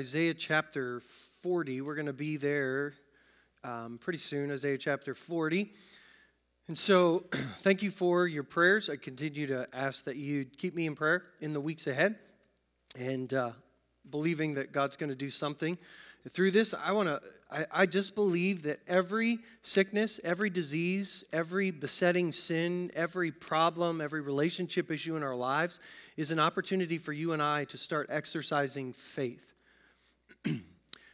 Isaiah chapter 40. We're going to be there um, pretty soon, Isaiah chapter 40. And so, thank you for your prayers. I continue to ask that you keep me in prayer in the weeks ahead and uh, believing that God's going to do something through this. I want to, I, I just believe that every sickness, every disease, every besetting sin, every problem, every relationship issue in our lives is an opportunity for you and I to start exercising faith.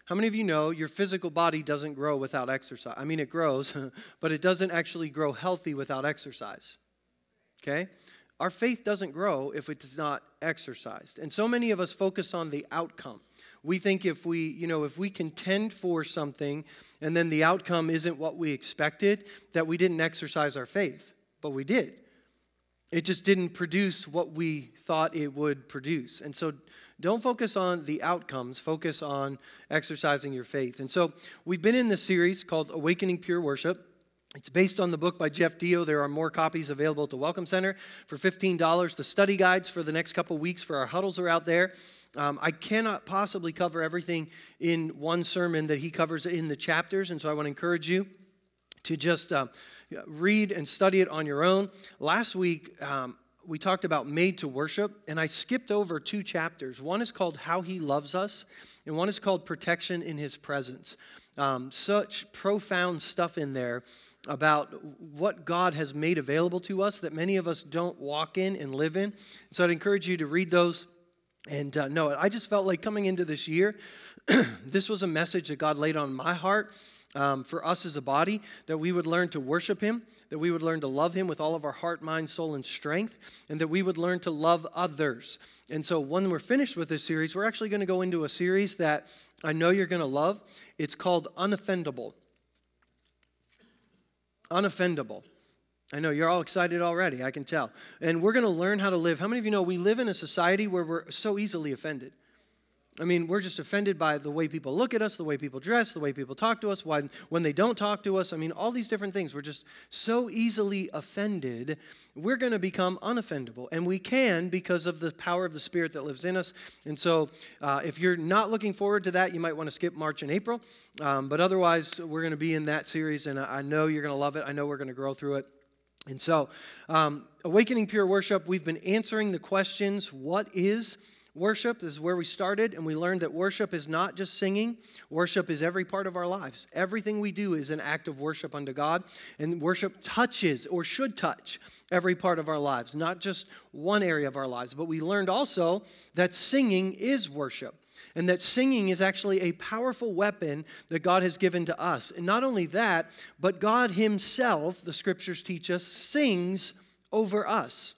How many of you know your physical body doesn't grow without exercise? I mean, it grows, but it doesn't actually grow healthy without exercise. Okay? Our faith doesn't grow if it is not exercised. And so many of us focus on the outcome. We think if we, you know, if we contend for something and then the outcome isn't what we expected, that we didn't exercise our faith. But we did. It just didn't produce what we thought it would produce. And so don't focus on the outcomes, focus on exercising your faith. And so we've been in this series called Awakening Pure Worship. It's based on the book by Jeff Deyo. There are more copies available at the Welcome Center for $15. The study guides for the next couple weeks for our huddles are out there. Um, I cannot possibly cover everything in one sermon that he covers in the chapters, and so I want to encourage you to just uh, read and study it on your own. Last week, um, we talked about made to worship, and I skipped over two chapters. One is called How He Loves Us, and one is called Protection in His Presence. Um, such profound stuff in there about what God has made available to us that many of us don't walk in and live in. So I'd encourage you to read those and uh, no, I just felt like coming into this year, this was a message that God laid on my heart um, for us as a body that we would learn to worship Him, that we would learn to love Him with all of our heart, mind, soul, and strength, and that we would learn to love others. And so when we're finished with this series, we're actually going to go into a series that I know you're going to love. It's called Unoffendable. Unoffendable. I know you're all excited already, I can tell. And we're going to learn how to live. How many of you know we live in a society where we're so easily offended? I mean, we're just offended by the way people look at us, the way people dress, the way people talk to us, when, when they don't talk to us. I mean, all these different things. We're just so easily offended. We're going to become unoffendable. And we can because of the power of the Spirit that lives in us. And so, uh, if you're not looking forward to that, you might want to skip March and April. Um, but otherwise, we're going to be in that series, and I know you're going to love it. I know we're going to grow through it. And so, um, Awakening Pure Worship, we've been answering the questions what is worship? This is where we started, and we learned that worship is not just singing, worship is every part of our lives. Everything we do is an act of worship unto God, and worship touches or should touch every part of our lives, not just one area of our lives. But we learned also that singing is worship and that singing is actually a powerful weapon that God has given to us. And not only that, but God Himself, the scriptures teach us, sings over us.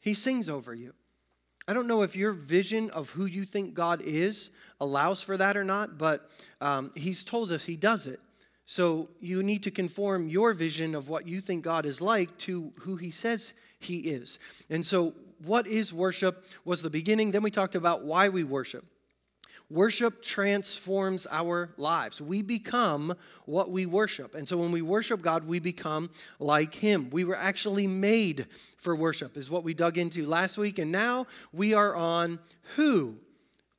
He sings over you. I don't know if your vision of who you think God is allows for that or not, but um, He's told us He does it. So you need to conform your vision of what you think God is like to who He says He is. And so what is worship was the beginning. Then we talked about why we worship. Worship transforms our lives. We become what we worship. And so when we worship God, we become like Him. We were actually made for worship, is what we dug into last week. And now we are on who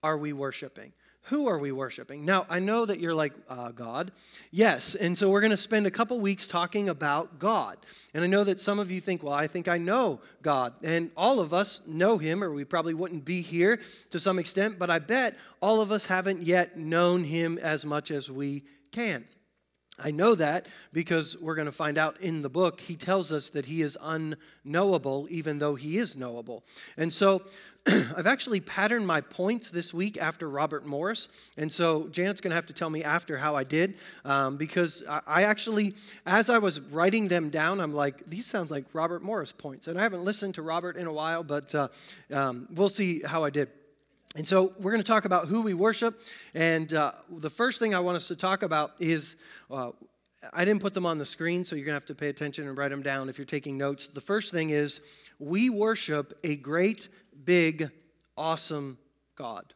are we worshiping? Who are we worshiping? Now, I know that you're like, uh, God. Yes. And so we're going to spend a couple weeks talking about God. And I know that some of you think, well, I think I know God. And all of us know Him, or we probably wouldn't be here to some extent. But I bet all of us haven't yet known Him as much as we can. I know that because we're going to find out in the book, he tells us that he is unknowable, even though he is knowable. And so I've actually patterned my points this week after Robert Morris. And so Janet's going to have to tell me after how I did um, because I, actually, as I was writing them down, I'm like, these sound like Robert Morris points. And I haven't listened to Robert in a while, but uh, um, we'll see how I did. And so we're going to talk about who we worship. And uh, the first thing I want us to talk about is uh, I didn't put them on the screen, so you're going to have to pay attention and write them down if you're taking notes. The first thing is we worship a great, big, awesome God.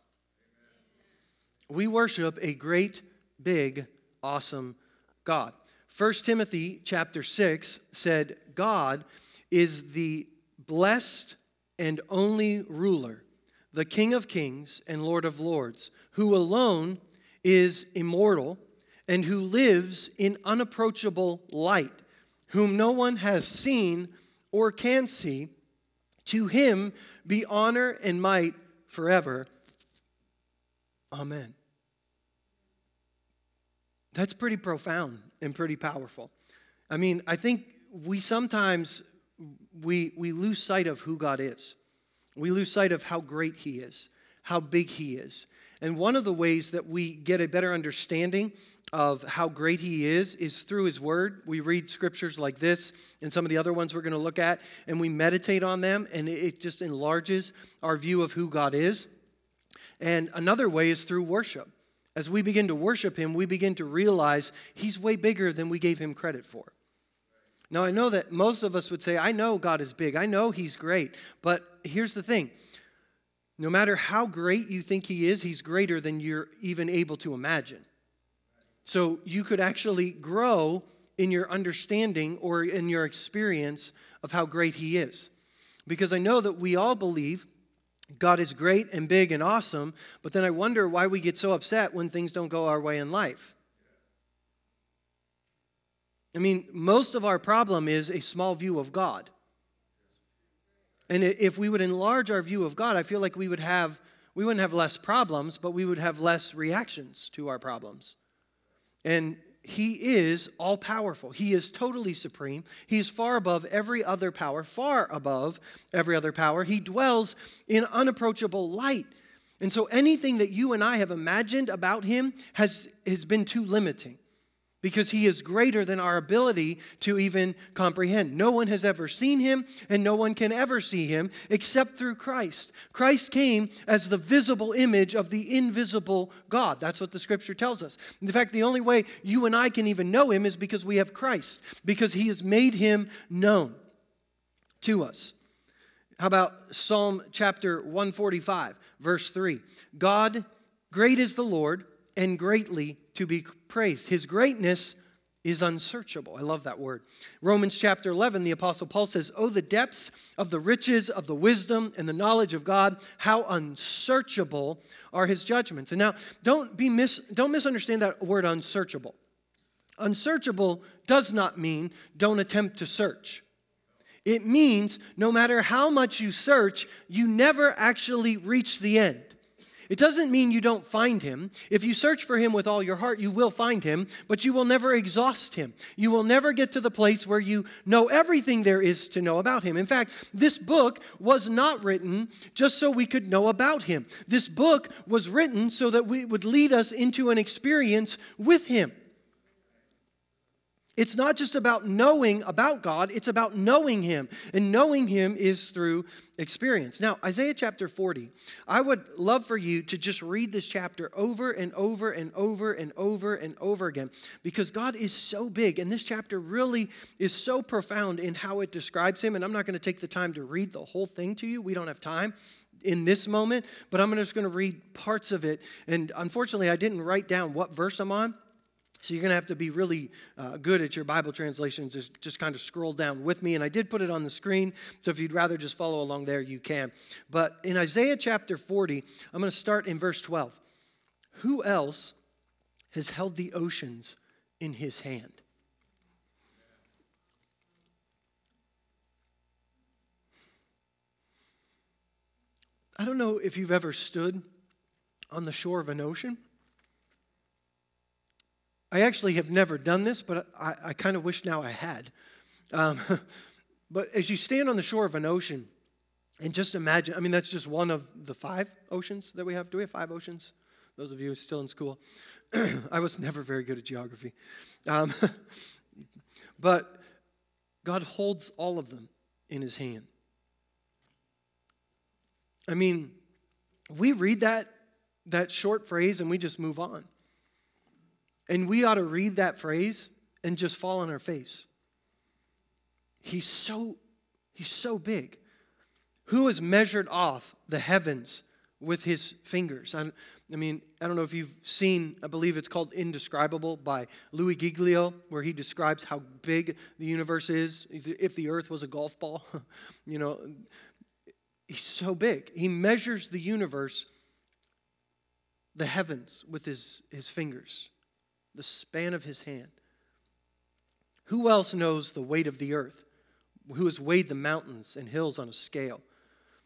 We worship a great, big, awesome God. 1 Timothy chapter 6 said, God is the blessed and only ruler the King of kings and Lord of lords, who alone is immortal and who lives in unapproachable light, whom no one has seen or can see. To him be honor and might forever. Amen. That's pretty profound and pretty powerful. I mean, I think we sometimes we we lose sight of who God is. We lose sight of how great he is, how big he is. And one of the ways that we get a better understanding of how great he is is through his word. We read scriptures like this and some of the other ones we're going to look at, and we meditate on them, and it just enlarges our view of who God is. And another way is through worship. As we begin to worship him, we begin to realize he's way bigger than we gave him credit for. Now, I know that most of us would say, I know God is big, I know he's great, but here's the thing no matter how great you think he is, he's greater than you're even able to imagine. So you could actually grow in your understanding or in your experience of how great he is. Because I know that we all believe God is great and big and awesome, but then I wonder why we get so upset when things don't go our way in life. I mean, most of our problem is a small view of God. And if we would enlarge our view of God, I feel like we would have we wouldn't have less problems, but we would have less reactions to our problems. And he is all powerful. He is totally supreme. He is far above every other power, far above every other power. He dwells in unapproachable light. And so anything that you and I have imagined about him has, has been too limiting because he is greater than our ability to even comprehend. No one has ever seen him, and no one can ever see him except through Christ. Christ came as the visible image of the invisible God. That's what the scripture tells us. In fact, the only way you and I can even know him is because we have Christ, because he has made him known to us. How about Psalm chapter 145, verse 3? God, great is the Lord and greatly to be praised. His greatness is unsearchable. I love that word. Romans chapter 11, the Apostle Paul says, Oh, the depths of the riches of the wisdom and the knowledge of God, how unsearchable are his judgments. And now, don't, be mis- don't misunderstand that word unsearchable. Unsearchable does not mean don't attempt to search. It means no matter how much you search, you never actually reach the end. It doesn't mean you don't find him. If you search for him with all your heart, you will find him, but you will never exhaust him. You will never get to the place where you know everything there is to know about him. In fact, this book was not written just so we could know about him. This book was written so that we would lead us into an experience with him. It's not just about knowing about God, it's about knowing Him. And knowing Him is through experience. Now, Isaiah chapter 40, I would love for you to just read this chapter over and over and over and over and over again because God is so big. And this chapter really is so profound in how it describes Him. And I'm not going to take the time to read the whole thing to you, we don't have time in this moment, but I'm just going to read parts of it. And unfortunately, I didn't write down what verse I'm on. So you're going to have to be really uh, good at your Bible translation. Just, just kind of scroll down with me. And I did put it on the screen. So if you'd rather just follow along there, you can. But in Isaiah chapter 40, I'm going to start in verse 12. Who else has held the oceans in his hand? I don't know if you've ever stood on the shore of an ocean I actually have never done this, but I, I kind of wish now I had. Um, but as you stand on the shore of an ocean, and just imagine, I mean, that's just one of the five oceans that we have. Do we have five oceans? Those of you still in school. I was never very good at geography. Um, but God holds all of them in his hand. I mean, we read that, that short phrase and we just move on. And we ought to read that phrase and just fall on our face. He's so he's so big. Who has measured off the heavens with his fingers? I, I mean, I don't know if you've seen, I believe it's called Indescribable by Louie Giglio, where he describes how big the universe is. If the earth was a golf ball, you know, he's so big. He measures the universe, the heavens, with his, his fingers, the span of his hand. Who else knows the weight of the earth? Who has weighed the mountains and hills on a scale?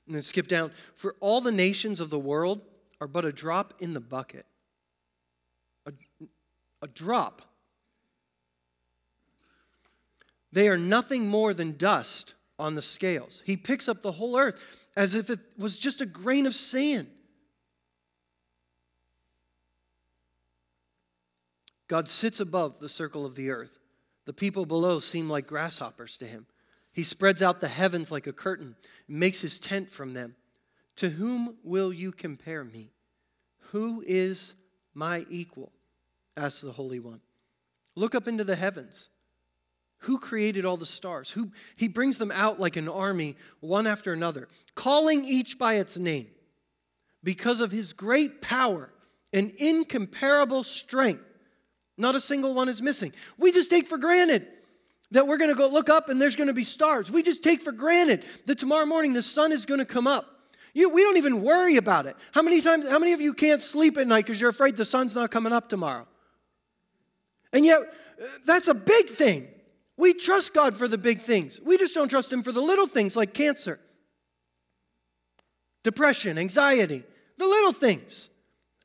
And then skip down. For all the nations of the world are but a drop in the bucket. A, a drop. They are nothing more than dust on the scales. He picks up the whole earth as if it was just a grain of sand. God sits above the circle of the earth. The people below seem like grasshoppers to him. He spreads out the heavens like a curtain makes his tent from them. To whom will you compare me? Who is my equal? asked the Holy One. Look up into the heavens. Who created all the stars? Who he brings them out like an army, one after another, calling each by its name. Because of his great power and incomparable strength, not a single one is missing. We just take for granted that we're going to go look up and there's going to be stars. We just take for granted that tomorrow morning the sun is going to come up. You, we don't even worry about it. How many times how many of you can't sleep at night because you're afraid the sun's not coming up tomorrow? And yet that's a big thing. We trust God for the big things. We just don't trust him for the little things like cancer, depression, anxiety, the little things.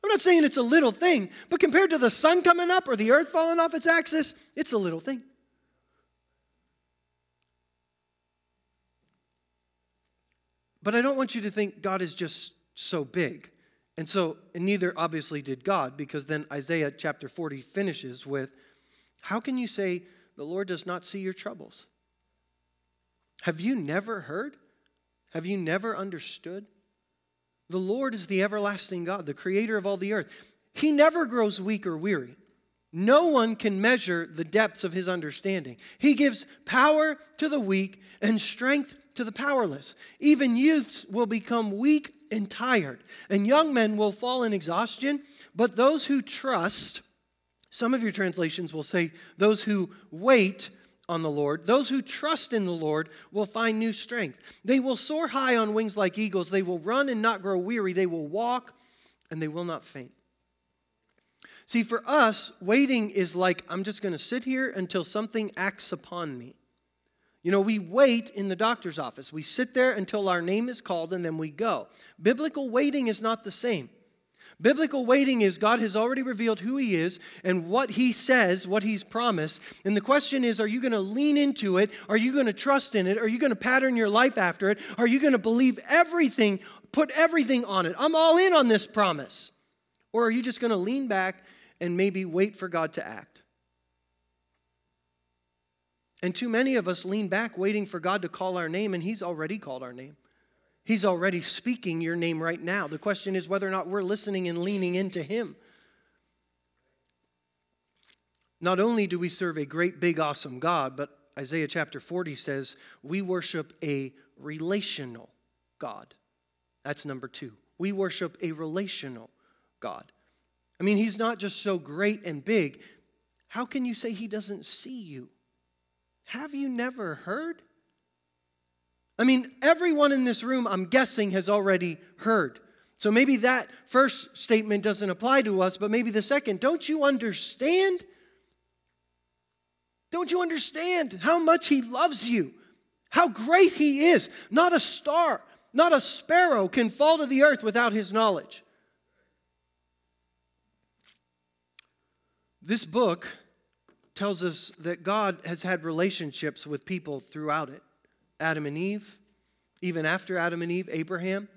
I'm not saying it's a little thing, but compared to the sun coming up or the earth falling off its axis, it's a little thing. But I don't want you to think God is just so big. And so, and neither obviously did God, because then Isaiah chapter 40 finishes with How can you say the Lord does not see your troubles? Have you never heard? Have you never understood? The Lord is the everlasting God, the creator of all the earth. He never grows weak or weary. No one can measure the depths of his understanding. He gives power to the weak and strength to the powerless. Even youths will become weak and tired, and young men will fall in exhaustion. But those who trust, some of your translations will say, those who wait on the Lord. Those who trust in the Lord will find new strength. They will soar high on wings like eagles. They will run and not grow weary. They will walk and they will not faint. See, for us, waiting is like, I'm just going to sit here until something acts upon me. You know, we wait in the doctor's office. We sit there until our name is called and then we go. Biblical waiting is not the same. Biblical waiting is God has already revealed who He is and what He says, what He's promised. And the question is are you going to lean into it? Are you going to trust in it? Are you going to pattern your life after it? Are you going to believe everything, put everything on it? I'm all in on this promise. Or are you just going to lean back and maybe wait for God to act? And too many of us lean back waiting for God to call our name, and He's already called our name. He's already speaking your name right now. The question is whether or not we're listening and leaning into Him. Not only do we serve a great, big, awesome God, but Isaiah chapter 40 says we worship a relational God. That's number two. We worship a relational God. I mean, He's not just so great and big. How can you say He doesn't see you? Have you never heard? I mean, everyone in this room, I'm guessing, has already heard. So maybe that first statement doesn't apply to us, but maybe the second. Don't you understand? Don't you understand how much He loves you? How great He is? Not a star, not a sparrow can fall to the earth without His knowledge. This book tells us that God has had relationships with people throughout it. Adam and Eve, even after Adam and Eve, Abraham.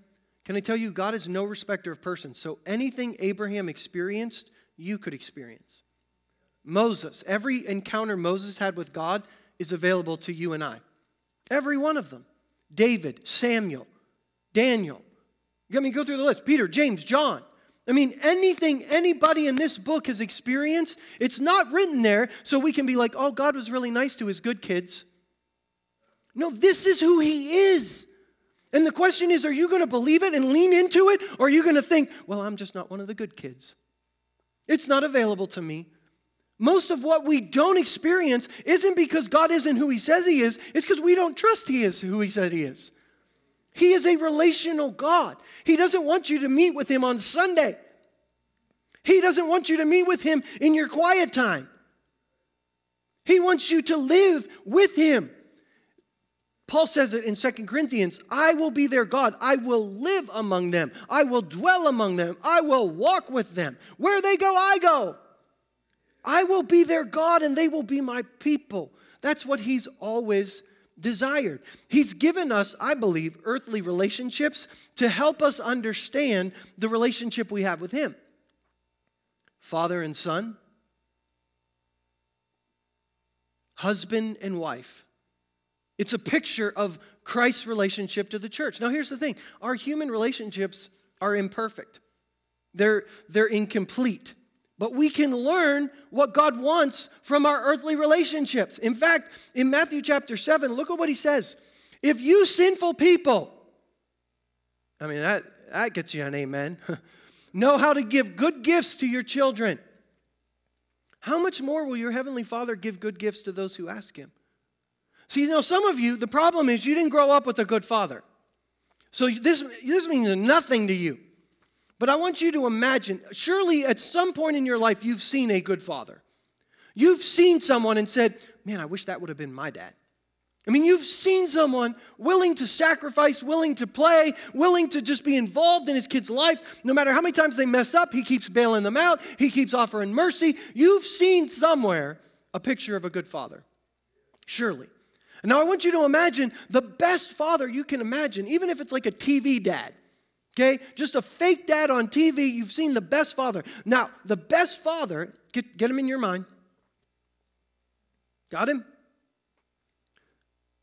Can I tell you, God is no respecter of persons. So anything Abraham experienced, you could experience. Moses, every encounter Moses had with God is available to you and I. Every one of them. David, Samuel, Daniel. I mean, go through the list. Peter, James, John. I mean, anything anybody in this book has experienced, it's not written there so we can be like, oh, God was really nice to his good kids. No, this is who he is. And the question is, are you going to believe it and lean into it? Or are you going to think, well, I'm just not one of the good kids? It's not available to me. Most of what we don't experience isn't because God isn't who he says he is, it's because we don't trust he is who he said he is. He is a relational God. He doesn't want you to meet with Him on Sunday. He doesn't want you to meet with Him in your quiet time. He wants you to live with Him. Paul says it in Second Corinthians I will be their God. I will live among them. I will dwell among them. I will walk with them. Where they go, I go. I will be their God and they will be my people. That's what He's always desired. He's given us, I believe, earthly relationships to help us understand the relationship we have with Him. Father and son, husband and wife. It's a picture of Christ's relationship to the church. Now, here's the thing our human relationships are imperfect, they're, they're incomplete. But we can learn what God wants from our earthly relationships. In fact, in Matthew chapter 7, look at what he says. If you sinful people, I mean, that, that gets you an amen, know how to give good gifts to your children, how much more will your heavenly Father give good gifts to those who ask him? See, you know, some of you, the problem is you didn't grow up with a good father. So this, this means nothing to you. But I want you to imagine, surely at some point in your life, you've seen a good father. You've seen someone and said, Man, I wish that would have been my dad. I mean, you've seen someone willing to sacrifice, willing to play, willing to just be involved in his kids' lives. No matter how many times they mess up, he keeps bailing them out, he keeps offering mercy. You've seen somewhere a picture of a good father. Surely. Now, I want you to imagine the best father you can imagine, even if it's like a TV dad. Okay? Just a fake dad on TV, you've seen the best father. Now, the best father, get, get him in your mind. Got him?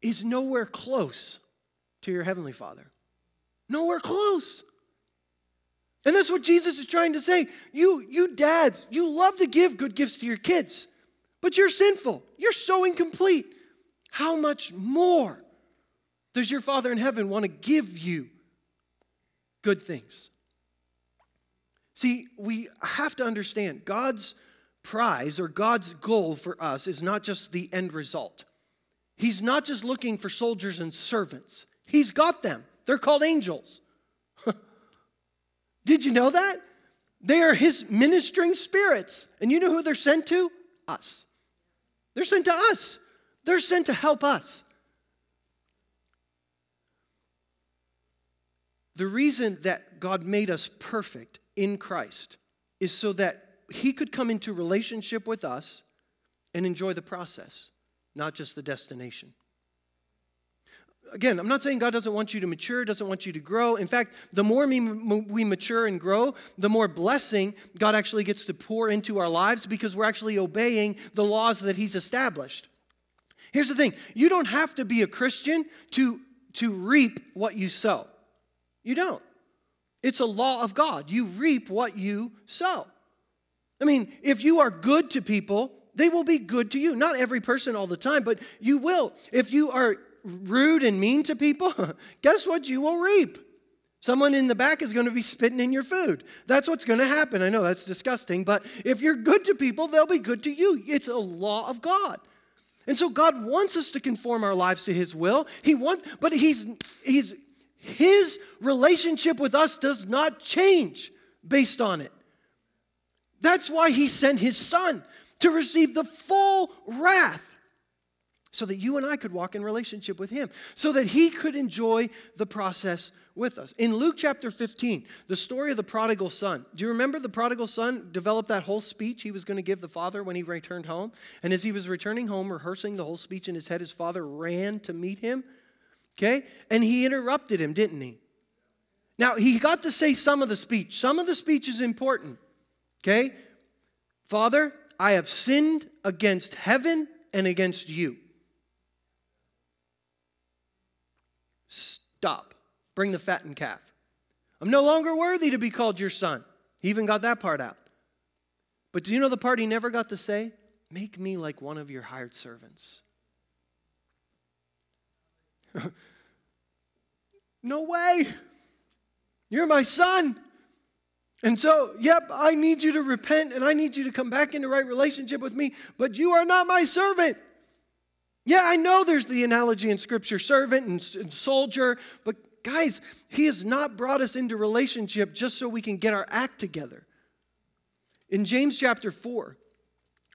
Is nowhere close to your heavenly father. Nowhere close. And that's what Jesus is trying to say. You, you dads, you love to give good gifts to your kids, but you're sinful. You're so incomplete. How much more does your Father in heaven want to give you good things. See, we have to understand God's prize or God's goal for us is not just the end result. He's not just looking for soldiers and servants, He's got them. They're called angels. Did you know that? They are His ministering spirits. And you know who they're sent to? Us. They're sent to us, they're sent to help us. The reason that God made us perfect in Christ is so that He could come into relationship with us and enjoy the process, not just the destination. Again, I'm not saying God doesn't want you to mature, doesn't want you to grow. In fact, the more we mature and grow, the more blessing God actually gets to pour into our lives because we're actually obeying the laws that He's established. Here's the thing you don't have to be a Christian to, to reap what you sow. You don't. It's a law of God. You reap what you sow. I mean, if you are good to people, they will be good to you. Not every person all the time, but you will. If you are rude and mean to people, guess what? You will reap. Someone in the back is going to be spitting in your food. That's what's going to happen. I know that's disgusting, but if you're good to people, they'll be good to you. It's a law of God. And so God wants us to conform our lives to his will. He wants but he's he's his relationship with us does not change based on it. That's why he sent his son to receive the full wrath so that you and I could walk in relationship with him, so that he could enjoy the process with us. In Luke chapter 15, the story of the prodigal son. Do you remember the prodigal son developed that whole speech he was going to give the father when he returned home? And as he was returning home, rehearsing the whole speech in his head, his father ran to meet him Okay? And he interrupted him, didn't he? Now, he got to say some of the speech. Some of the speech is important. Okay? Father, I have sinned against heaven and against you. Stop. Bring the fattened calf. I'm no longer worthy to be called your son. He even got that part out. But do you know the part he never got to say? Make me like one of your hired servants. no way. You're my son. And so, yep, I need you to repent and I need you to come back into right relationship with me, but you are not my servant. Yeah, I know there's the analogy in Scripture servant and, and soldier, but guys, He has not brought us into relationship just so we can get our act together. In James chapter 4,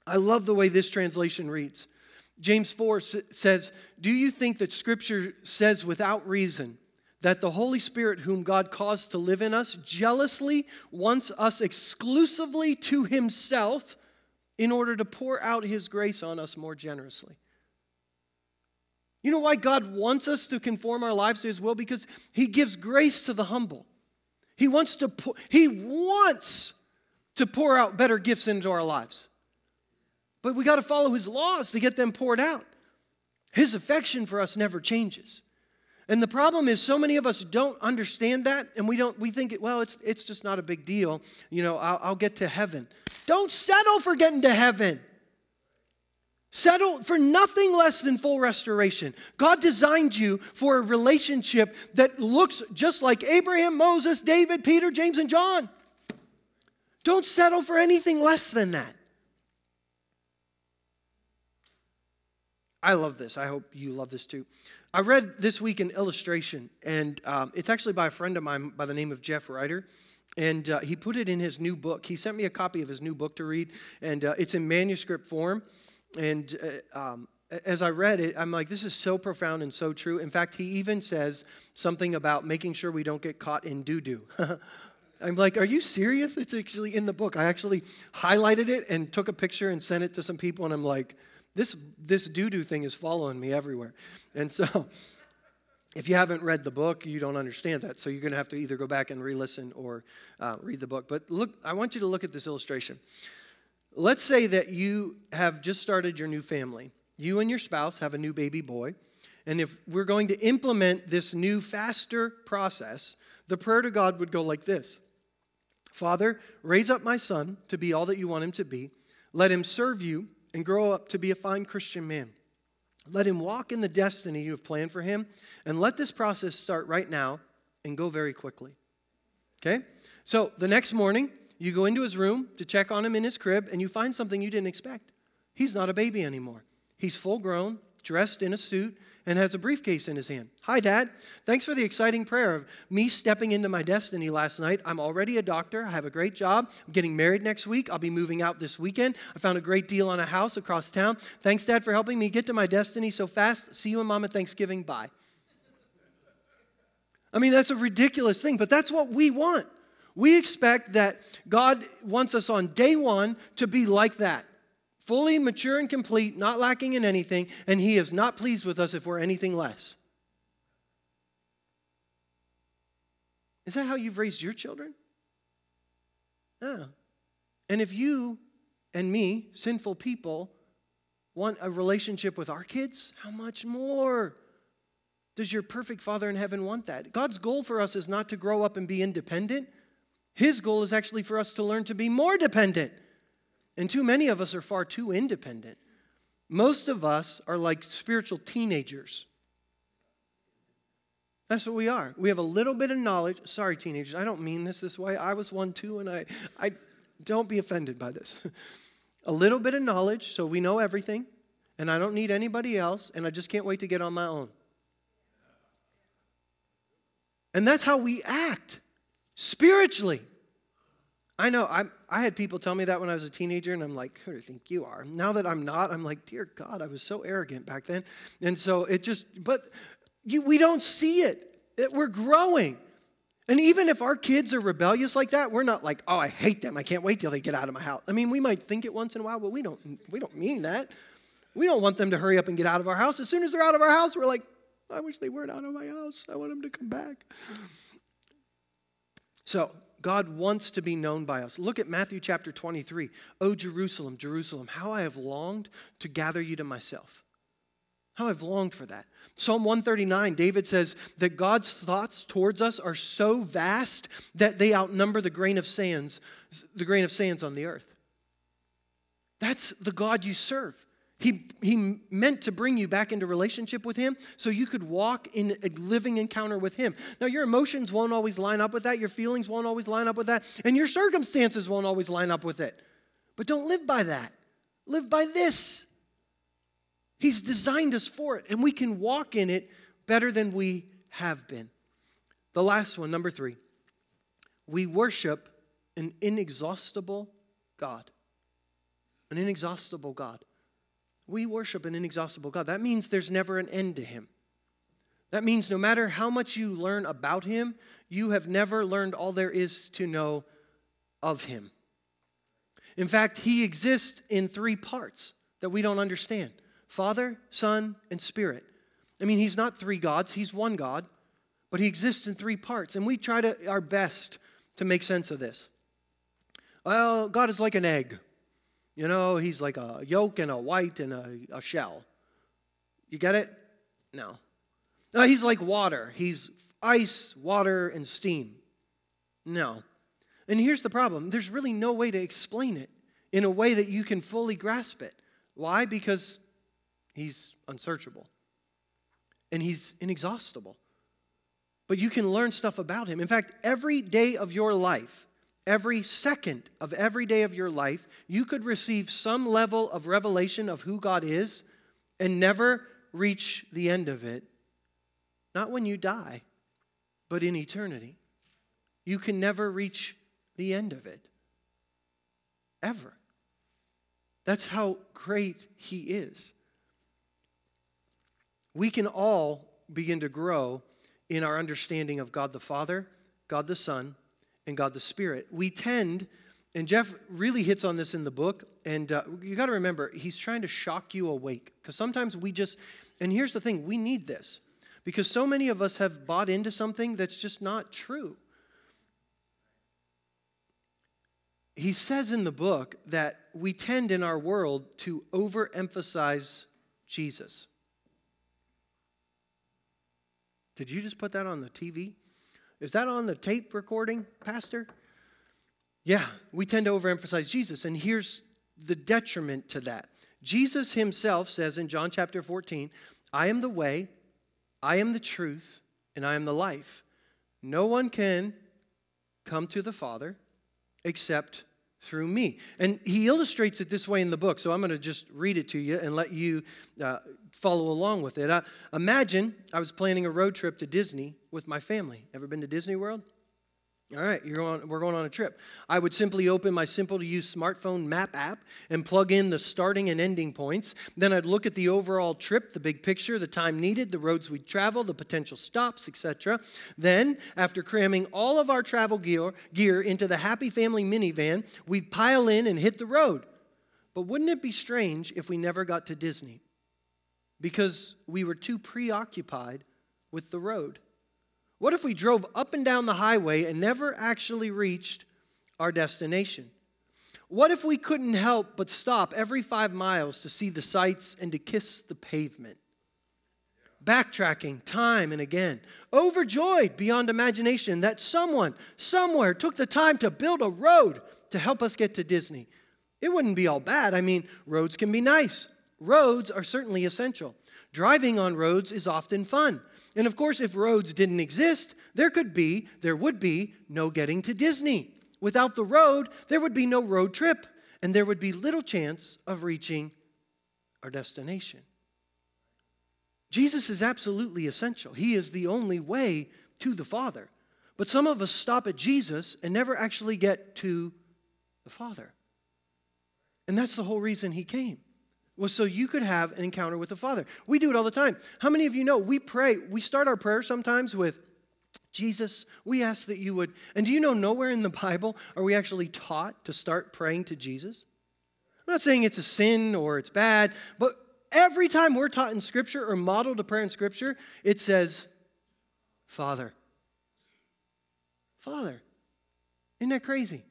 I love the way this translation reads. James 4 says, Do you think that Scripture says without reason that the Holy Spirit, whom God caused to live in us, jealously wants us exclusively to Himself in order to pour out His grace on us more generously? You know why God wants us to conform our lives to His will? Because He gives grace to the humble. He wants to, pour, He wants to pour out better gifts into our lives. But we got to follow his laws to get them poured out. His affection for us never changes. And the problem is, so many of us don't understand that, and we don't. We think, well, it's it's just not a big deal. You know, I'll, I'll get to heaven. Don't settle for getting to heaven. Settle for nothing less than full restoration. God designed you for a relationship that looks just like Abraham, Moses, David, Peter, James, and John. Don't settle for anything less than that. I love this. I hope you love this too. I read this week an illustration, and um, it's actually by a friend of mine by the name of Jeff Ryder. And uh, he put it in his new book. He sent me a copy of his new book to read, and uh, it's in manuscript form. And uh, um, as I read it, I'm like, this is so profound and so true. In fact, he even says something about making sure we don't get caught in doo doo. I'm like, are you serious? It's actually in the book. I actually highlighted it and took a picture and sent it to some people, and I'm like, this, this doo doo thing is following me everywhere. And so, if you haven't read the book, you don't understand that. So, you're going to have to either go back and re listen or uh, read the book. But look, I want you to look at this illustration. Let's say that you have just started your new family. You and your spouse have a new baby boy. And if we're going to implement this new, faster process, the prayer to God would go like this Father, raise up my son to be all that you want him to be. Let him serve you and grow up to be a fine Christian man. Let him walk in the destiny you have planned for him, and let this process start right now and go very quickly. Okay? So the next morning, you go into his room to check on him in his crib, and you find something you didn't expect. He's not a baby anymore. He's full grown, dressed in a suit, and has a briefcase in his hand. Hi, Dad. Thanks for the exciting prayer of me stepping into my destiny last night. I'm already a doctor. I have a great job. I'm getting married next week. I'll be moving out this weekend. I found a great deal on a house across town. Thanks, Dad, for helping me get to my destiny so fast. See you and Mom at Thanksgiving. Bye. I mean, that's a ridiculous thing, but that's what we want. We expect that God wants us on day one to be like that fully mature and complete, not lacking in anything, and He is not pleased with us if we're anything less. Is that how you've raised your children? Yeah. And if you and me, sinful people, want a relationship with our kids, how much more does your perfect Father in heaven want that? God's goal for us is not to grow up and be independent. His goal is actually for us to learn to be more dependent. And too many of us are far too independent. Most of us are like spiritual teenagers. That's what we are. We have a little bit of knowledge. Sorry, teenagers, I don't mean this this way. I was one too, and I, I don't be offended by this. a little bit of knowledge, so we know everything, and I don't need anybody else, and I just can't wait to get on my own. And that's how we act spiritually. I know i I had people tell me that when I was a teenager, and I'm like, who do you think you are? Now that I'm not, I'm like, dear God, I was so arrogant back then. And so it just, but you, we don't see it. it. We're growing. And even if our kids are rebellious like that, we're not like, oh, I hate them. I can't wait till they get out of my house. I mean, we might think it once in a while, but we don't, we don't mean that. We don't want them to hurry up and get out of our house. As soon as they're out of our house, we're like, I wish they weren't out of my house. I want them to come back. So God wants to be known by us. Look at Matthew chapter 23. Oh, Jerusalem, Jerusalem, how I have longed to gather you to myself. How I've longed for that. Psalm 139, David says that God's thoughts towards us are so vast that they outnumber the grain of sands, the grain of sands on the earth. That's the God you serve. He, he meant to bring you back into relationship with Him so you could walk in a living encounter with Him. Now, your emotions won't always line up with that, your feelings won't always line up with that, and your circumstances won't always line up with it. But don't live by that. Live by this. He's designed us for it, and we can walk in it better than we have been. The last one, number three, we worship an inexhaustible God. An inexhaustible God. We worship an inexhaustible God. That means there's never an end to Him. That means no matter how much you learn about Him, you have never learned all there is to know of Him. In fact, He exists in three parts that we don't understand Father, Son, and Spirit. I mean, He's not three gods, He's one God, but He exists in three parts. And we try to our best to make sense of this. Well, God is like an egg. You know, he's like a yolk and a white and a, a shell. You get it? No. No, he's like water. He's ice, water, and steam. No. And here's the problem there's really no way to explain it in a way that you can fully grasp it. Why? Because he's unsearchable and he's inexhaustible. But you can learn stuff about him. In fact, every day of your life, every second of every day of your life, you could receive some level of revelation of who God is and never reach the end of it. Not when you die, but in eternity. You can never reach the end of it. Ever. That's how great He is. We can all begin to grow in our understanding of God the Father, God the Son, and God the Spirit. We tend, and Jeff really hits on this in the book, and uh, you got to remember, he's trying to shock you awake. Because sometimes we just, and here's the thing, we need this. Because so many of us have bought into something that's just not true. He says in the book that we tend in our world to overemphasize Jesus. Did you just put that on the TV? Is that on the tape recording, Pastor? Yeah, we tend to overemphasize Jesus. And here's the detriment to that Jesus himself says in John chapter 14, I am the way, I am the truth, and I am the life. No one can come to the Father except through me. And he illustrates it this way in the book. So I'm going to just read it to you and let you uh, follow along with it. Uh, imagine I was planning a road trip to Disney with my family. Ever been to Disney World? All right, you're on, we're going on a trip. I would simply open my simple to use smartphone map app and plug in the starting and ending points. Then I'd look at the overall trip, the big picture, the time needed, the roads we'd travel, the potential stops, etc. Then, after cramming all of our travel gear, gear into the Happy Family minivan, we'd pile in and hit the road. But wouldn't it be strange if we never got to Disney? Because we were too preoccupied with the road. What if we drove up and down the highway and never actually reached our destination? What if we couldn't help but stop every five miles to see the sights and to kiss the pavement? Backtracking time and again, overjoyed beyond imagination that someone, somewhere, took the time to build a road to help us get to Disney. It wouldn't be all bad. I mean, roads can be nice, roads are certainly essential. Driving on roads is often fun. And of course, if roads didn't exist, there could be, there would be no getting to Disney. Without the road, there would be no road trip, and there would be little chance of reaching our destination. Jesus is absolutely essential. He is the only way to the Father. But some of us stop at Jesus and never actually get to the Father. And that's the whole reason he came was so you could have an encounter with the Father. We do it all the time. How many of you know we pray, we start our prayer sometimes with, Jesus, we ask that you would, and do you know nowhere in the Bible are we actually taught to start praying to Jesus? I'm not saying it's a sin or it's bad, but every time we're taught in Scripture or modeled a prayer in Scripture, it says, Father. Father. Isn't that crazy?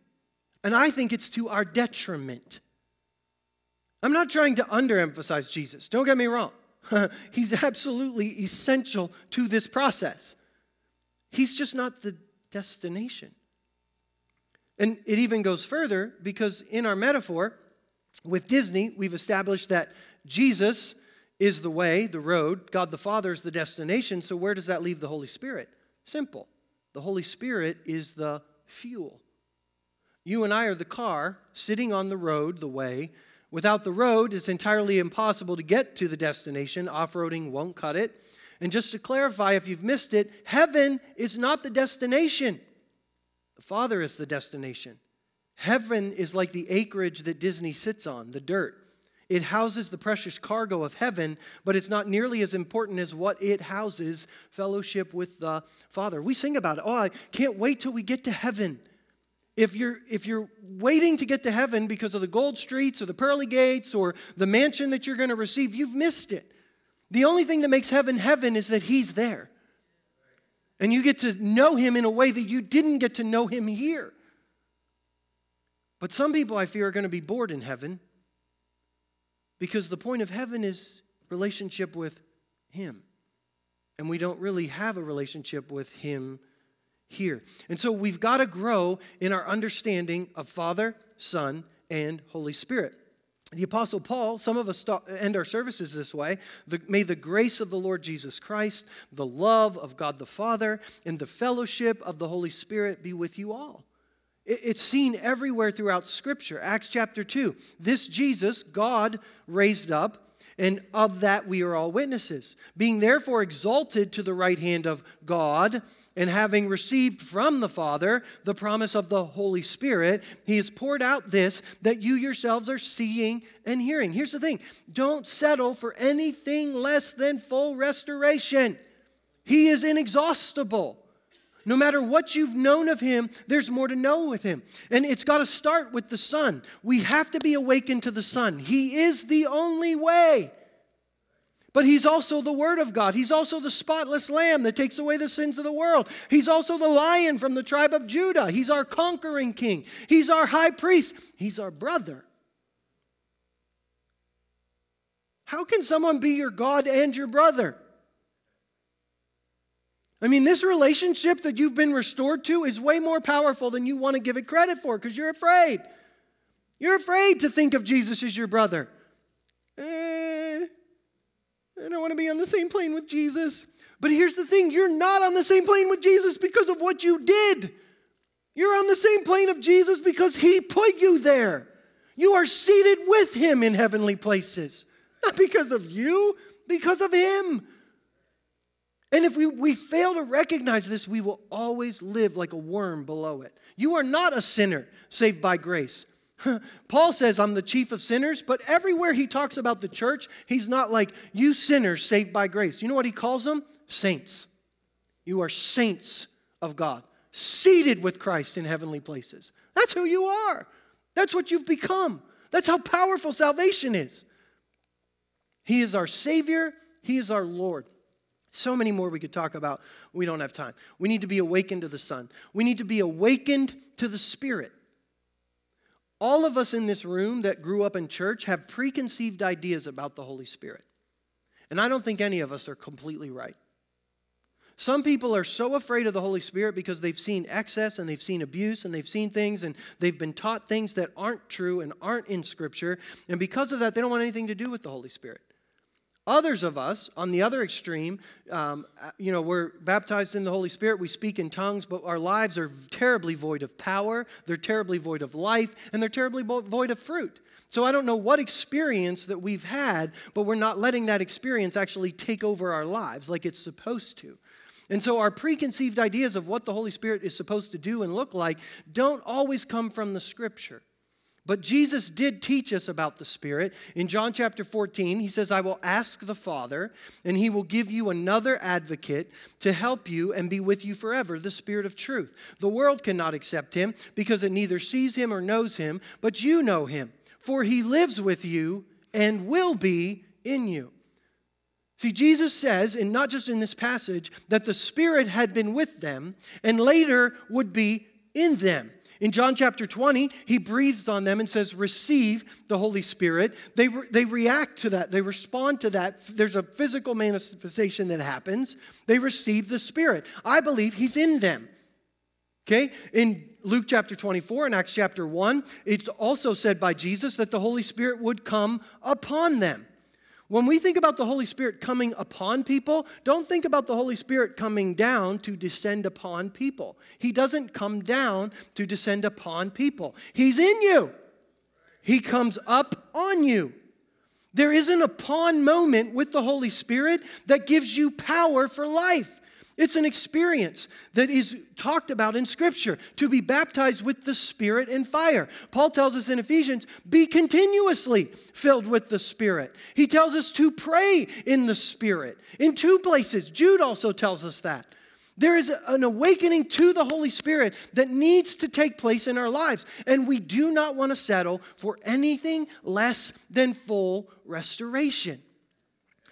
And I think it's to our detriment. I'm not trying to underemphasize Jesus. Don't get me wrong. He's absolutely essential to this process. He's just not the destination. And it even goes further because in our metaphor with Disney, we've established that Jesus is the way, the road, God the Father is the destination. So where does that leave the Holy Spirit? Simple. The Holy Spirit is the fuel. You and I are the car sitting on the road, the way, Without the road, it's entirely impossible to get to the destination. Off roading won't cut it. And just to clarify, if you've missed it, heaven is not the destination, the Father is the destination. Heaven is like the acreage that Disney sits on, the dirt. It houses the precious cargo of heaven, but it's not nearly as important as what it houses fellowship with the Father. We sing about it. Oh, I can't wait till we get to heaven. If you're, if you're waiting to get to heaven because of the gold streets or the pearly gates or the mansion that you're going to receive, you've missed it. The only thing that makes heaven heaven is that He's there. And you get to know Him in a way that you didn't get to know Him here. But some people, I fear, are going to be bored in heaven because the point of heaven is relationship with Him. And we don't really have a relationship with Him here. And so we've got to grow in our understanding of Father, Son, and Holy Spirit. The Apostle Paul, some of us end our services this way. The, may the grace of the Lord Jesus Christ, the love of God the Father, and the fellowship of the Holy Spirit be with you all. It, it's seen everywhere throughout Scripture. Acts chapter 2. This Jesus, God raised up, and of that we are all witnesses. Being therefore exalted to the right hand of God, and having received from the Father the promise of the Holy Spirit, He has poured out this that you yourselves are seeing and hearing. Here's the thing don't settle for anything less than full restoration. He is inexhaustible. No matter what you've known of him, there's more to know with him. And it's got to start with the Son. We have to be awakened to the Son. He is the only way. But he's also the Word of God. He's also the spotless Lamb that takes away the sins of the world. He's also the Lion from the tribe of Judah. He's our conquering King. He's our high priest. He's our brother. How can someone be your God and your brother? I mean, this relationship that you've been restored to is way more powerful than you want to give it credit for because you're afraid. You're afraid to think of Jesus as your brother. Eh, I don't want to be on the same plane with Jesus. But here's the thing you're not on the same plane with Jesus because of what you did. You're on the same plane of Jesus because he put you there. You are seated with him in heavenly places. Not because of you, because of him. And if we, we fail to recognize this, we will always live like a worm below it. You are not a sinner saved by grace. Paul says, I'm the chief of sinners, but everywhere he talks about the church, he's not like, you sinners saved by grace. You know what he calls them? Saints. You are saints of God, seated with Christ in heavenly places. That's who you are. That's what you've become. That's how powerful salvation is. He is our Savior, He is our Lord. So many more we could talk about. We don't have time. We need to be awakened to the Son. We need to be awakened to the Spirit. All of us in this room that grew up in church have preconceived ideas about the Holy Spirit. And I don't think any of us are completely right. Some people are so afraid of the Holy Spirit because they've seen excess and they've seen abuse and they've seen things and they've been taught things that aren't true and aren't in Scripture. And because of that, they don't want anything to do with the Holy Spirit. Others of us, on the other extreme, um, uh, you know, we're baptized in the Holy Spirit, we speak in tongues, but our lives are terribly void of power, they're terribly void of life, and they're terribly void of fruit. So I don't know what experience that we've had, but we're not letting that experience actually take over our lives like it's supposed to. And so our preconceived ideas of what the Holy Spirit is supposed to do and look like don't always come from the scripture. But Jesus did teach us about the Spirit. In John chapter 14, he says, I will ask the Father, and he will give you another advocate to help you and be with you forever, the Spirit of truth. The world cannot accept him because it neither sees him or knows him, but you know him, for he lives with you and will be in you. See, Jesus says, and not just in this passage, that the Spirit had been with them and later would be in them. In John chapter 20, he breathes on them and says, Receive the Holy Spirit. They, re- they react to that, they respond to that. There's a physical manifestation that happens. They receive the Spirit. I believe he's in them. Okay? In Luke chapter 24 and Acts chapter 1, it's also said by Jesus that the Holy Spirit would come upon them. When we think about the Holy Spirit coming upon people, don't think about the Holy Spirit coming down to descend upon people. He doesn't come down to descend upon people, He's in you. He comes up on you. There isn't a upon moment with the Holy Spirit that gives you power for life. It's an experience that is talked about in Scripture to be baptized with the Spirit and fire. Paul tells us in Ephesians, be continuously filled with the Spirit. He tells us to pray in the Spirit in two places. Jude also tells us that. There is an awakening to the Holy Spirit that needs to take place in our lives. And we do not want to settle for anything less than full restoration.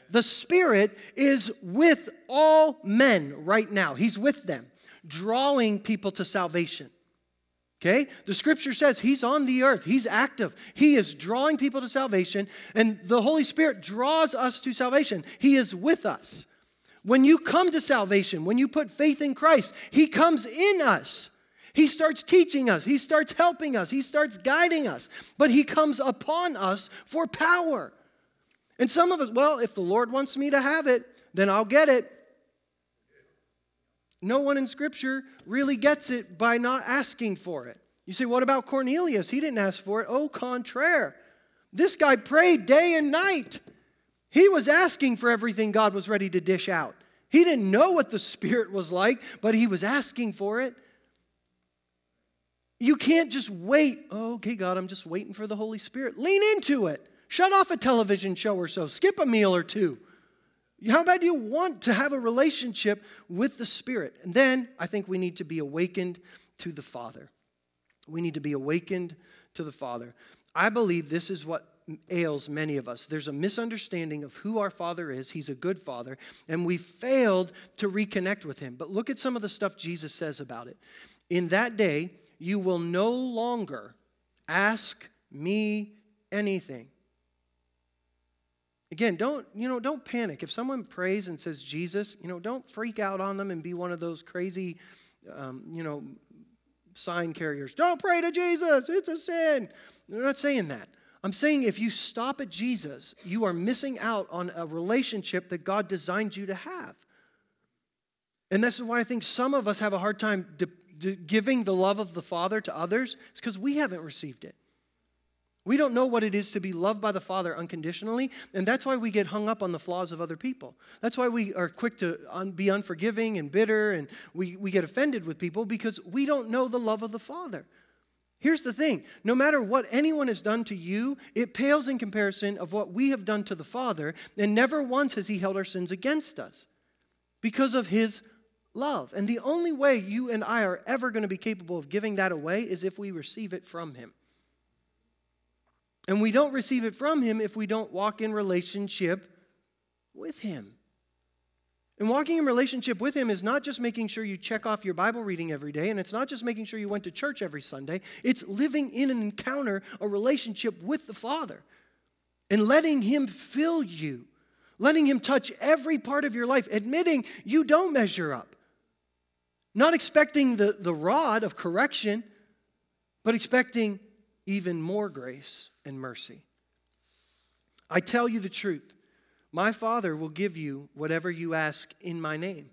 The Spirit is with all men right now. He's with them, drawing people to salvation. Okay? The scripture says he's on the earth, he's active, he is drawing people to salvation, and the Holy Spirit draws us to salvation. He is with us. When you come to salvation, when you put faith in Christ, he comes in us. He starts teaching us, he starts helping us, he starts guiding us, but he comes upon us for power. And some of us, well, if the Lord wants me to have it, then I'll get it. No one in Scripture really gets it by not asking for it. You say, what about Cornelius? He didn't ask for it. Au contraire. This guy prayed day and night. He was asking for everything God was ready to dish out. He didn't know what the Spirit was like, but he was asking for it. You can't just wait. Oh, okay, God, I'm just waiting for the Holy Spirit. Lean into it. Shut off a television show or so. Skip a meal or two. How about you want to have a relationship with the Spirit? And then I think we need to be awakened to the Father. We need to be awakened to the Father. I believe this is what ails many of us. There's a misunderstanding of who our Father is. He's a good Father, and we failed to reconnect with Him. But look at some of the stuff Jesus says about it. In that day, you will no longer ask me anything. Again, don't, you know, don't panic. If someone prays and says Jesus, you know, don't freak out on them and be one of those crazy, um, you know, sign carriers. Don't pray to Jesus, it's a sin. They're not saying that. I'm saying if you stop at Jesus, you are missing out on a relationship that God designed you to have. And this is why I think some of us have a hard time de- de- giving the love of the Father to others, it's because we haven't received it. We don't know what it is to be loved by the Father unconditionally, and that's why we get hung up on the flaws of other people. That's why we are quick to un- be unforgiving and bitter, and we, we get offended with people because we don't know the love of the Father. Here's the thing no matter what anyone has done to you, it pales in comparison of what we have done to the Father, and never once has He held our sins against us because of His love. And the only way you and I are ever going to be capable of giving that away is if we receive it from Him. And we don't receive it from Him if we don't walk in relationship with Him. And walking in relationship with Him is not just making sure you check off your Bible reading every day, and it's not just making sure you went to church every Sunday. It's living in an encounter, a relationship with the Father, and letting Him fill you, letting Him touch every part of your life, admitting you don't measure up, not expecting the, the rod of correction, but expecting even more grace and mercy. I tell you the truth. My Father will give you whatever you ask in my name.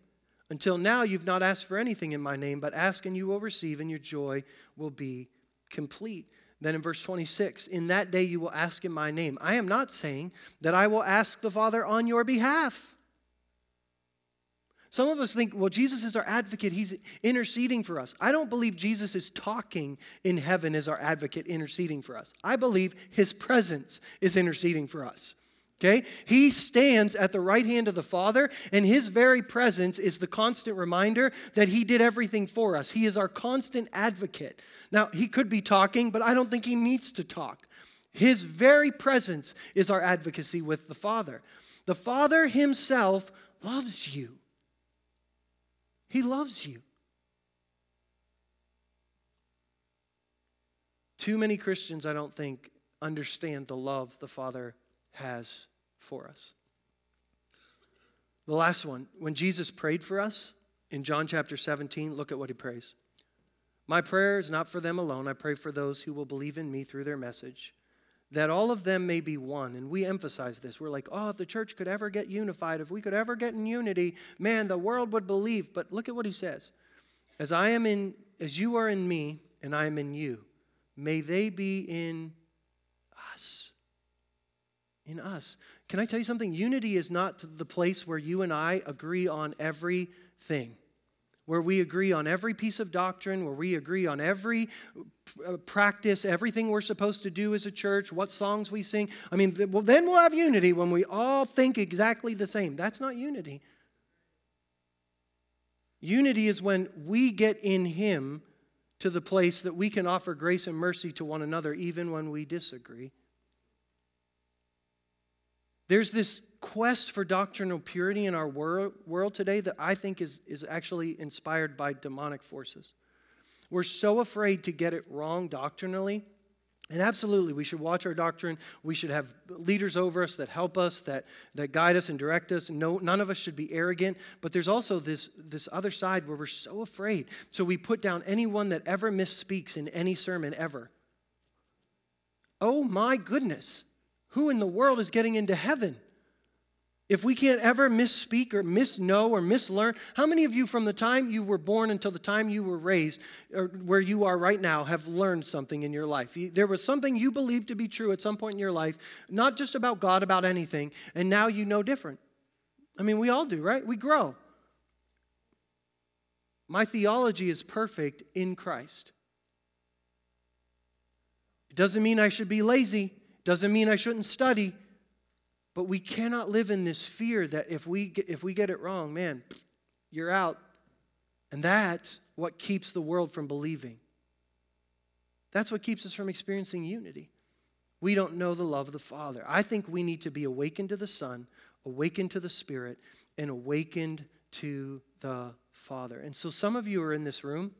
Until now, you've not asked for anything in my name, but ask and you will receive, and your joy will be complete. Then in verse 26, in that day you will ask in my name. I am not saying that I will ask the Father on your behalf. Some of us think, well, Jesus is our advocate. He's interceding for us. I don't believe Jesus is talking in heaven as our advocate, interceding for us. I believe his presence is interceding for us. Okay? He stands at the right hand of the Father, and his very presence is the constant reminder that he did everything for us. He is our constant advocate. Now, he could be talking, but I don't think he needs to talk. His very presence is our advocacy with the Father. The Father himself loves you. He loves you. Too many Christians, I don't think, understand the love the Father has for us. The last one, when Jesus prayed for us in John chapter 17, look at what he prays. My prayer is not for them alone. I pray for those who will believe in me through their message that all of them may be one. And we emphasize this. We're like, oh, if the church could ever get unified, if we could ever get in unity, man, the world would believe. But look at what he says. As I am in, as you are in me, and I am in you, may they be in us. in us. Can I tell you something? Unity is not the place where you and I agree on everything where we agree on every piece of doctrine, where we agree on every uh, practice, everything we're supposed to do as a church, what songs we sing. I mean, well, then we'll have unity when we all think exactly the same. That's not unity. Unity is when we get in Him to the place that we can offer grace and mercy to one another even when we disagree. There's this quest for doctrinal purity in our world, world today that I think is, is actually inspired by demonic forces. We're so afraid to get it wrong doctrinally. And absolutely, we should watch our doctrine. We should have leaders over us that help us, that, that guide us and direct us. No, none of us should be arrogant. But there's also this, this other side where we're so afraid. So we put down anyone that ever misspeaks in any sermon ever. Oh my goodness. Who in the world is getting into heaven? If we can't ever misspeak or misknow or mislearn, how many of you from the time you were born until the time you were raised, or where you are right now, have learned something in your life? There was something you believed to be true at some point in your life, not just about God, about anything, and now you know different. I mean, we all do, right? We grow. My theology is perfect in Christ. It doesn't mean I should be lazy, doesn't mean I shouldn't study. But we cannot live in this fear that if we get, if we get it wrong, man, you're out. And that's what keeps the world from believing. That's what keeps us from experiencing unity. We don't know the love of the Father. I think we need to be awakened to the Son, awakened to the Spirit, and awakened to the Father. And so some of you are in this room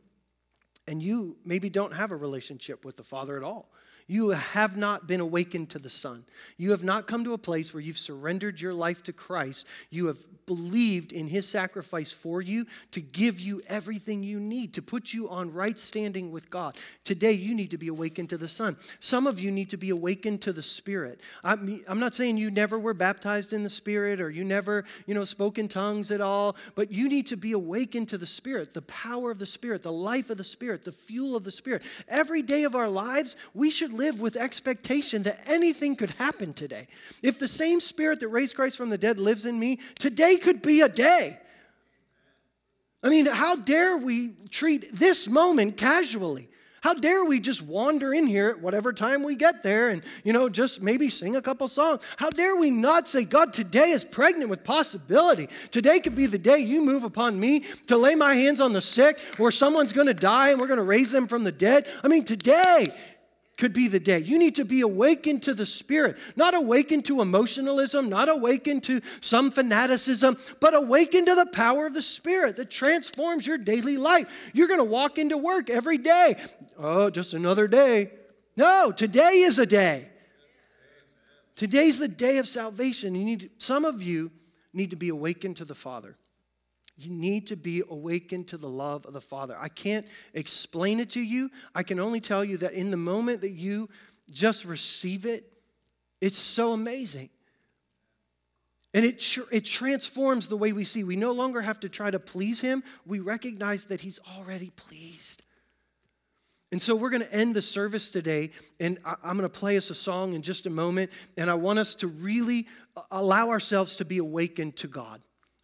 and you maybe don't have a relationship with the Father at all. You have not been awakened to the Son. You have not come to a place where you've surrendered your life to Christ. You have believed in His sacrifice for you to give you everything you need, to put you on right standing with God. Today, you need to be awakened to the Son. Some of you need to be awakened to the Spirit. I'm, not saying you never were baptized in the Spirit or you never, you know, spoke in tongues at all, but you need to be awakened to the Spirit, the power of the Spirit, the life of the Spirit, the fuel of the Spirit. Every day of our lives, we should live with expectation that anything could happen today. If the same spirit that raised Christ from the dead lives in me, today could be a day. I mean, how dare we treat this moment casually? How dare we just wander in here at whatever time we get there and, you know, just maybe sing a couple songs? How dare we not say, God, today is pregnant with possibility. Today could be the day you move upon me to lay my hands on the sick or someone's going to die and we're going to raise them from the dead. I mean, today could be the day. You need to be awakened to the Spirit, not awakened to emotionalism, not awakened to some fanaticism, but awakened to the power of the Spirit that transforms your daily life. You're going to walk into work every day. Oh, just another day. No, today is a day. Today's the day of salvation. You need some of you need to be awakened to the Father. You need to be awakened to the love of the Father. I can't explain it to you. I can only tell you that in the moment that you just receive it, it's so amazing. And it, tr- it transforms the way we see. We no longer have to try to please Him, we recognize that He's already pleased. And so we're going to end the service today, and I'm going to play us a song in just a moment. And I want us to really allow ourselves to be awakened to God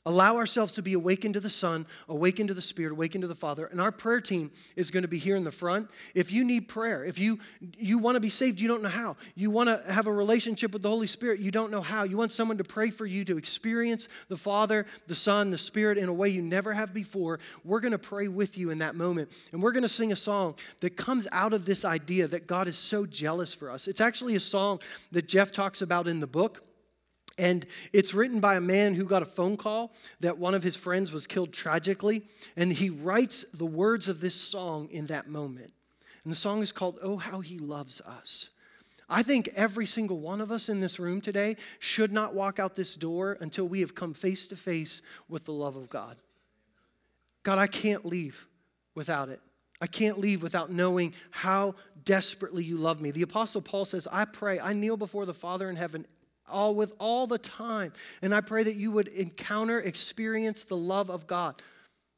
allow ourselves to be awakened to the Son, awakened to the Spirit, awakened to the Father. And our prayer team is going to be here in the front. If you need prayer, if you you want to be saved, you don't know how. You want to have a relationship with the Holy Spirit, you don't know how. You want someone to pray for you to experience the Father, the Son, the Spirit in a way you never have before. We're going to pray with you in that moment. And we're going to sing a song that comes out of this idea that God is so jealous for us. It's actually a song that Jeff talks about in the book. And it's written by a man who got a phone call that one of his friends was killed tragically. And he writes the words of this song in that moment. And the song is called Oh, How He Loves Us. I think every single one of us in this room today should not walk out this door until we have come face to face with the love of God. God, I can't leave without it. I can't leave without knowing how desperately you love me. The Apostle Paul says, I pray, I kneel before the Father in heaven all with all the time. And I pray that you would encounter, experience the love of God.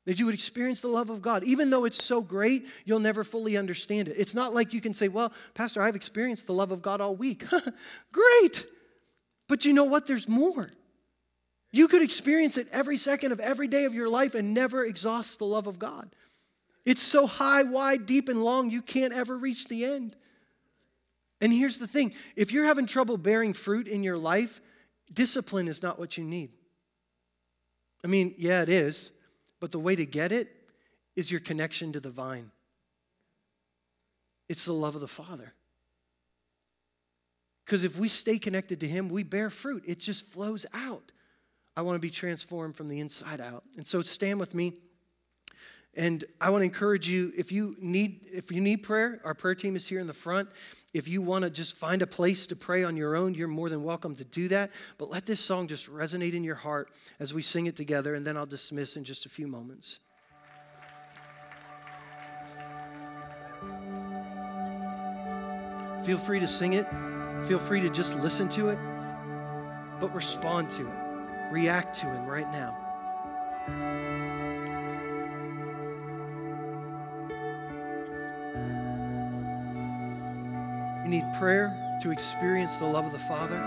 That you would experience the love of God. Even though it's so great, you'll never fully understand it. It's not like you can say, Well, Pastor, I've experienced the love of God all week. great! But you know what? There's more. You could experience it every second of every day of your life and never exhaust the love of God. It's so high, wide, deep, and long, you can't ever reach the end. And here's the thing if you're having trouble bearing fruit in your life, discipline is not what you need. I mean, yeah, it is, but the way to get it is your connection to the vine. It's the love of the Father. Because if we stay connected to Him, we bear fruit. It just flows out. I want to be transformed from the inside out. And so stand with me. And I want to encourage you if you need if you need prayer, our prayer team is here in the front. If you want to just find a place to pray on your own, you're more than welcome to do that. But let this song just resonate in your heart as we sing it together and then I'll dismiss in just a few moments. Feel free to sing it. Feel free to just listen to it. But respond to it. React to him right now. Need prayer to experience the love of the Father,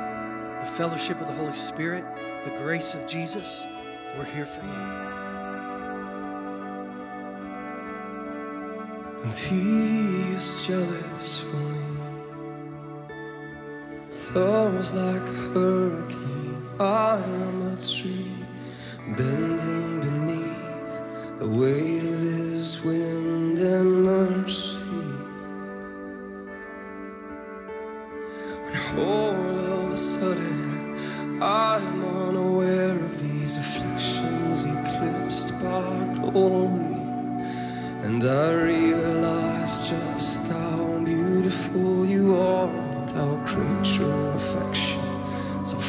the fellowship of the Holy Spirit, the grace of Jesus, we're here for you. And he is jealous for me. Like a hurricane. I am a tree bending beneath the weight all of a sudden I'm unaware of these afflictions eclipsed by glory. And I realize just how beautiful you are and how great your affections are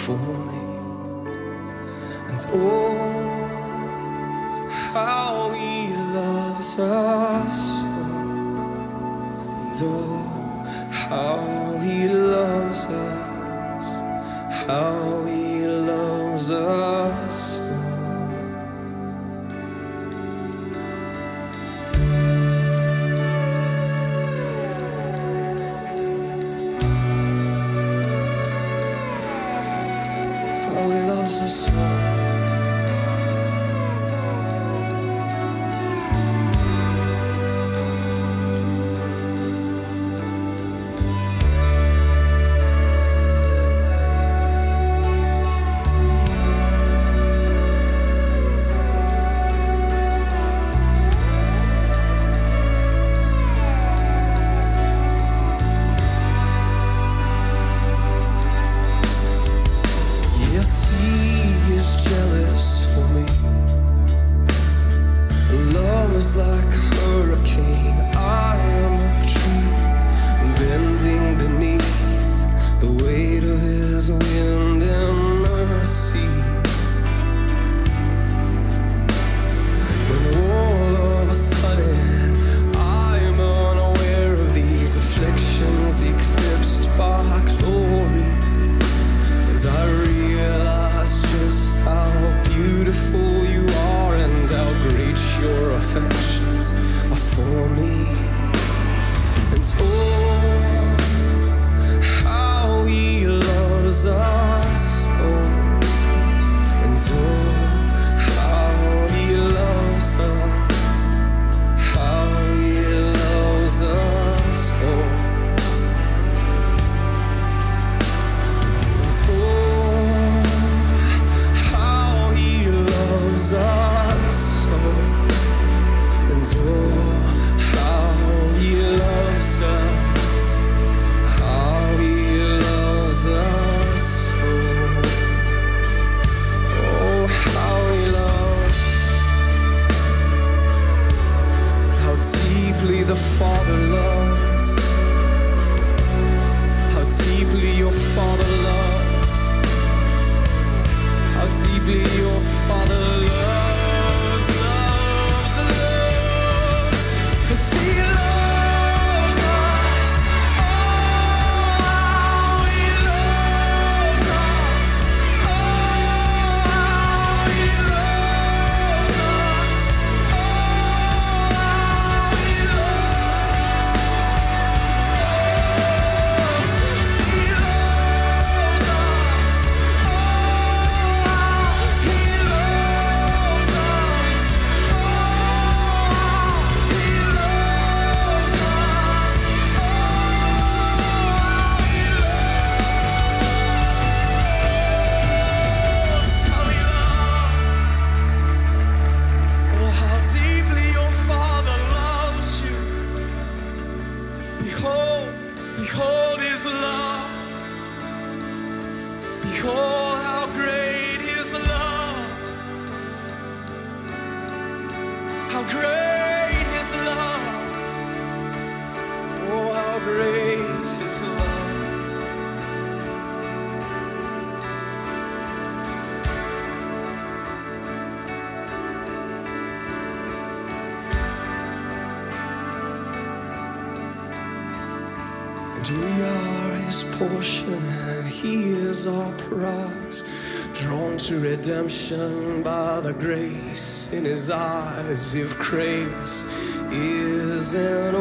redemption by the grace in his eyes. If grace is an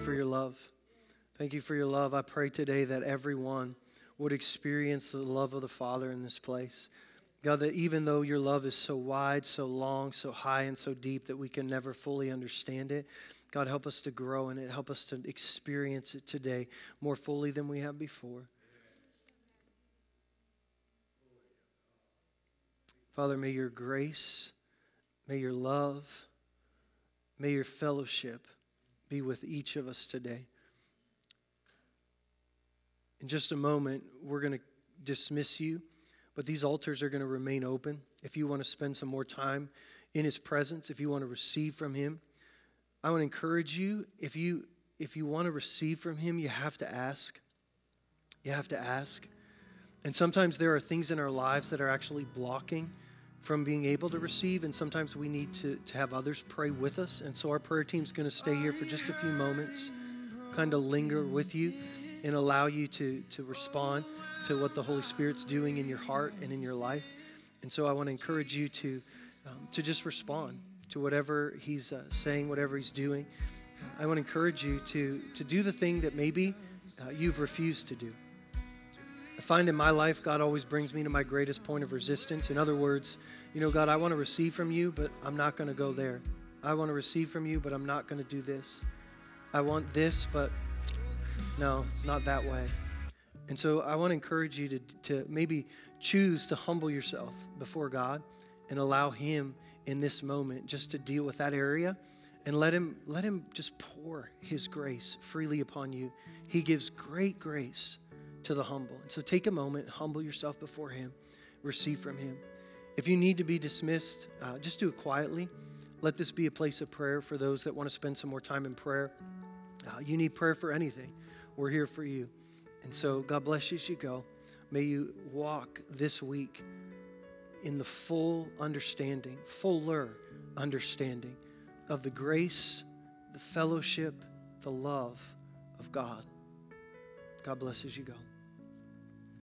for your love. Thank you for your love. I pray today that everyone would experience the love of the Father in this place. God, that even though your love is so wide, so long, so high, and so deep that we can never fully understand it, God, help us to grow in it. Help us to experience it today more fully than we have before. Father, may your grace, may your love, may your fellowship be with each of us today. In just a moment, we're going to dismiss you, but these altars are going to remain open. If you want to spend some more time in his presence, if you want to receive from him, I want to encourage you if you if you want to receive from him, you have to ask. You have to ask. And sometimes there are things in our lives that are actually blocking from being able to receive, and sometimes we need to, to have others pray with us. And so our prayer team's going to stay here for just a few moments, kind of linger with you and allow you to, to respond to what the Holy Spirit's doing in your heart and in your life. And so I want to encourage you to, um, to just respond to whatever He's uh, saying, whatever He's doing. I want to encourage you to, to do the thing that maybe uh, you've refused to do. Find in my life, God always brings me to my greatest point of resistance. In other words, you know, God, I want to receive from you, but I'm not going to go there. I want to receive from you, but I'm not going to do this. I want this, but no, not that way. And so I want to encourage you to, to maybe choose to humble yourself before God and allow Him in this moment just to deal with that area and let him let him just pour his grace freely upon you he gives great grace to the humble. And so take a moment humble yourself before him receive from him. If you need to be dismissed uh, just do it quietly. Let this be a place of prayer for those that want to spend some more time in prayer. Uh, you need prayer for anything. We're here for you. And so god bless you as you go. May you walk this week in the full understanding fuller understanding of the grace, the fellowship, the love of God. God bless as you go.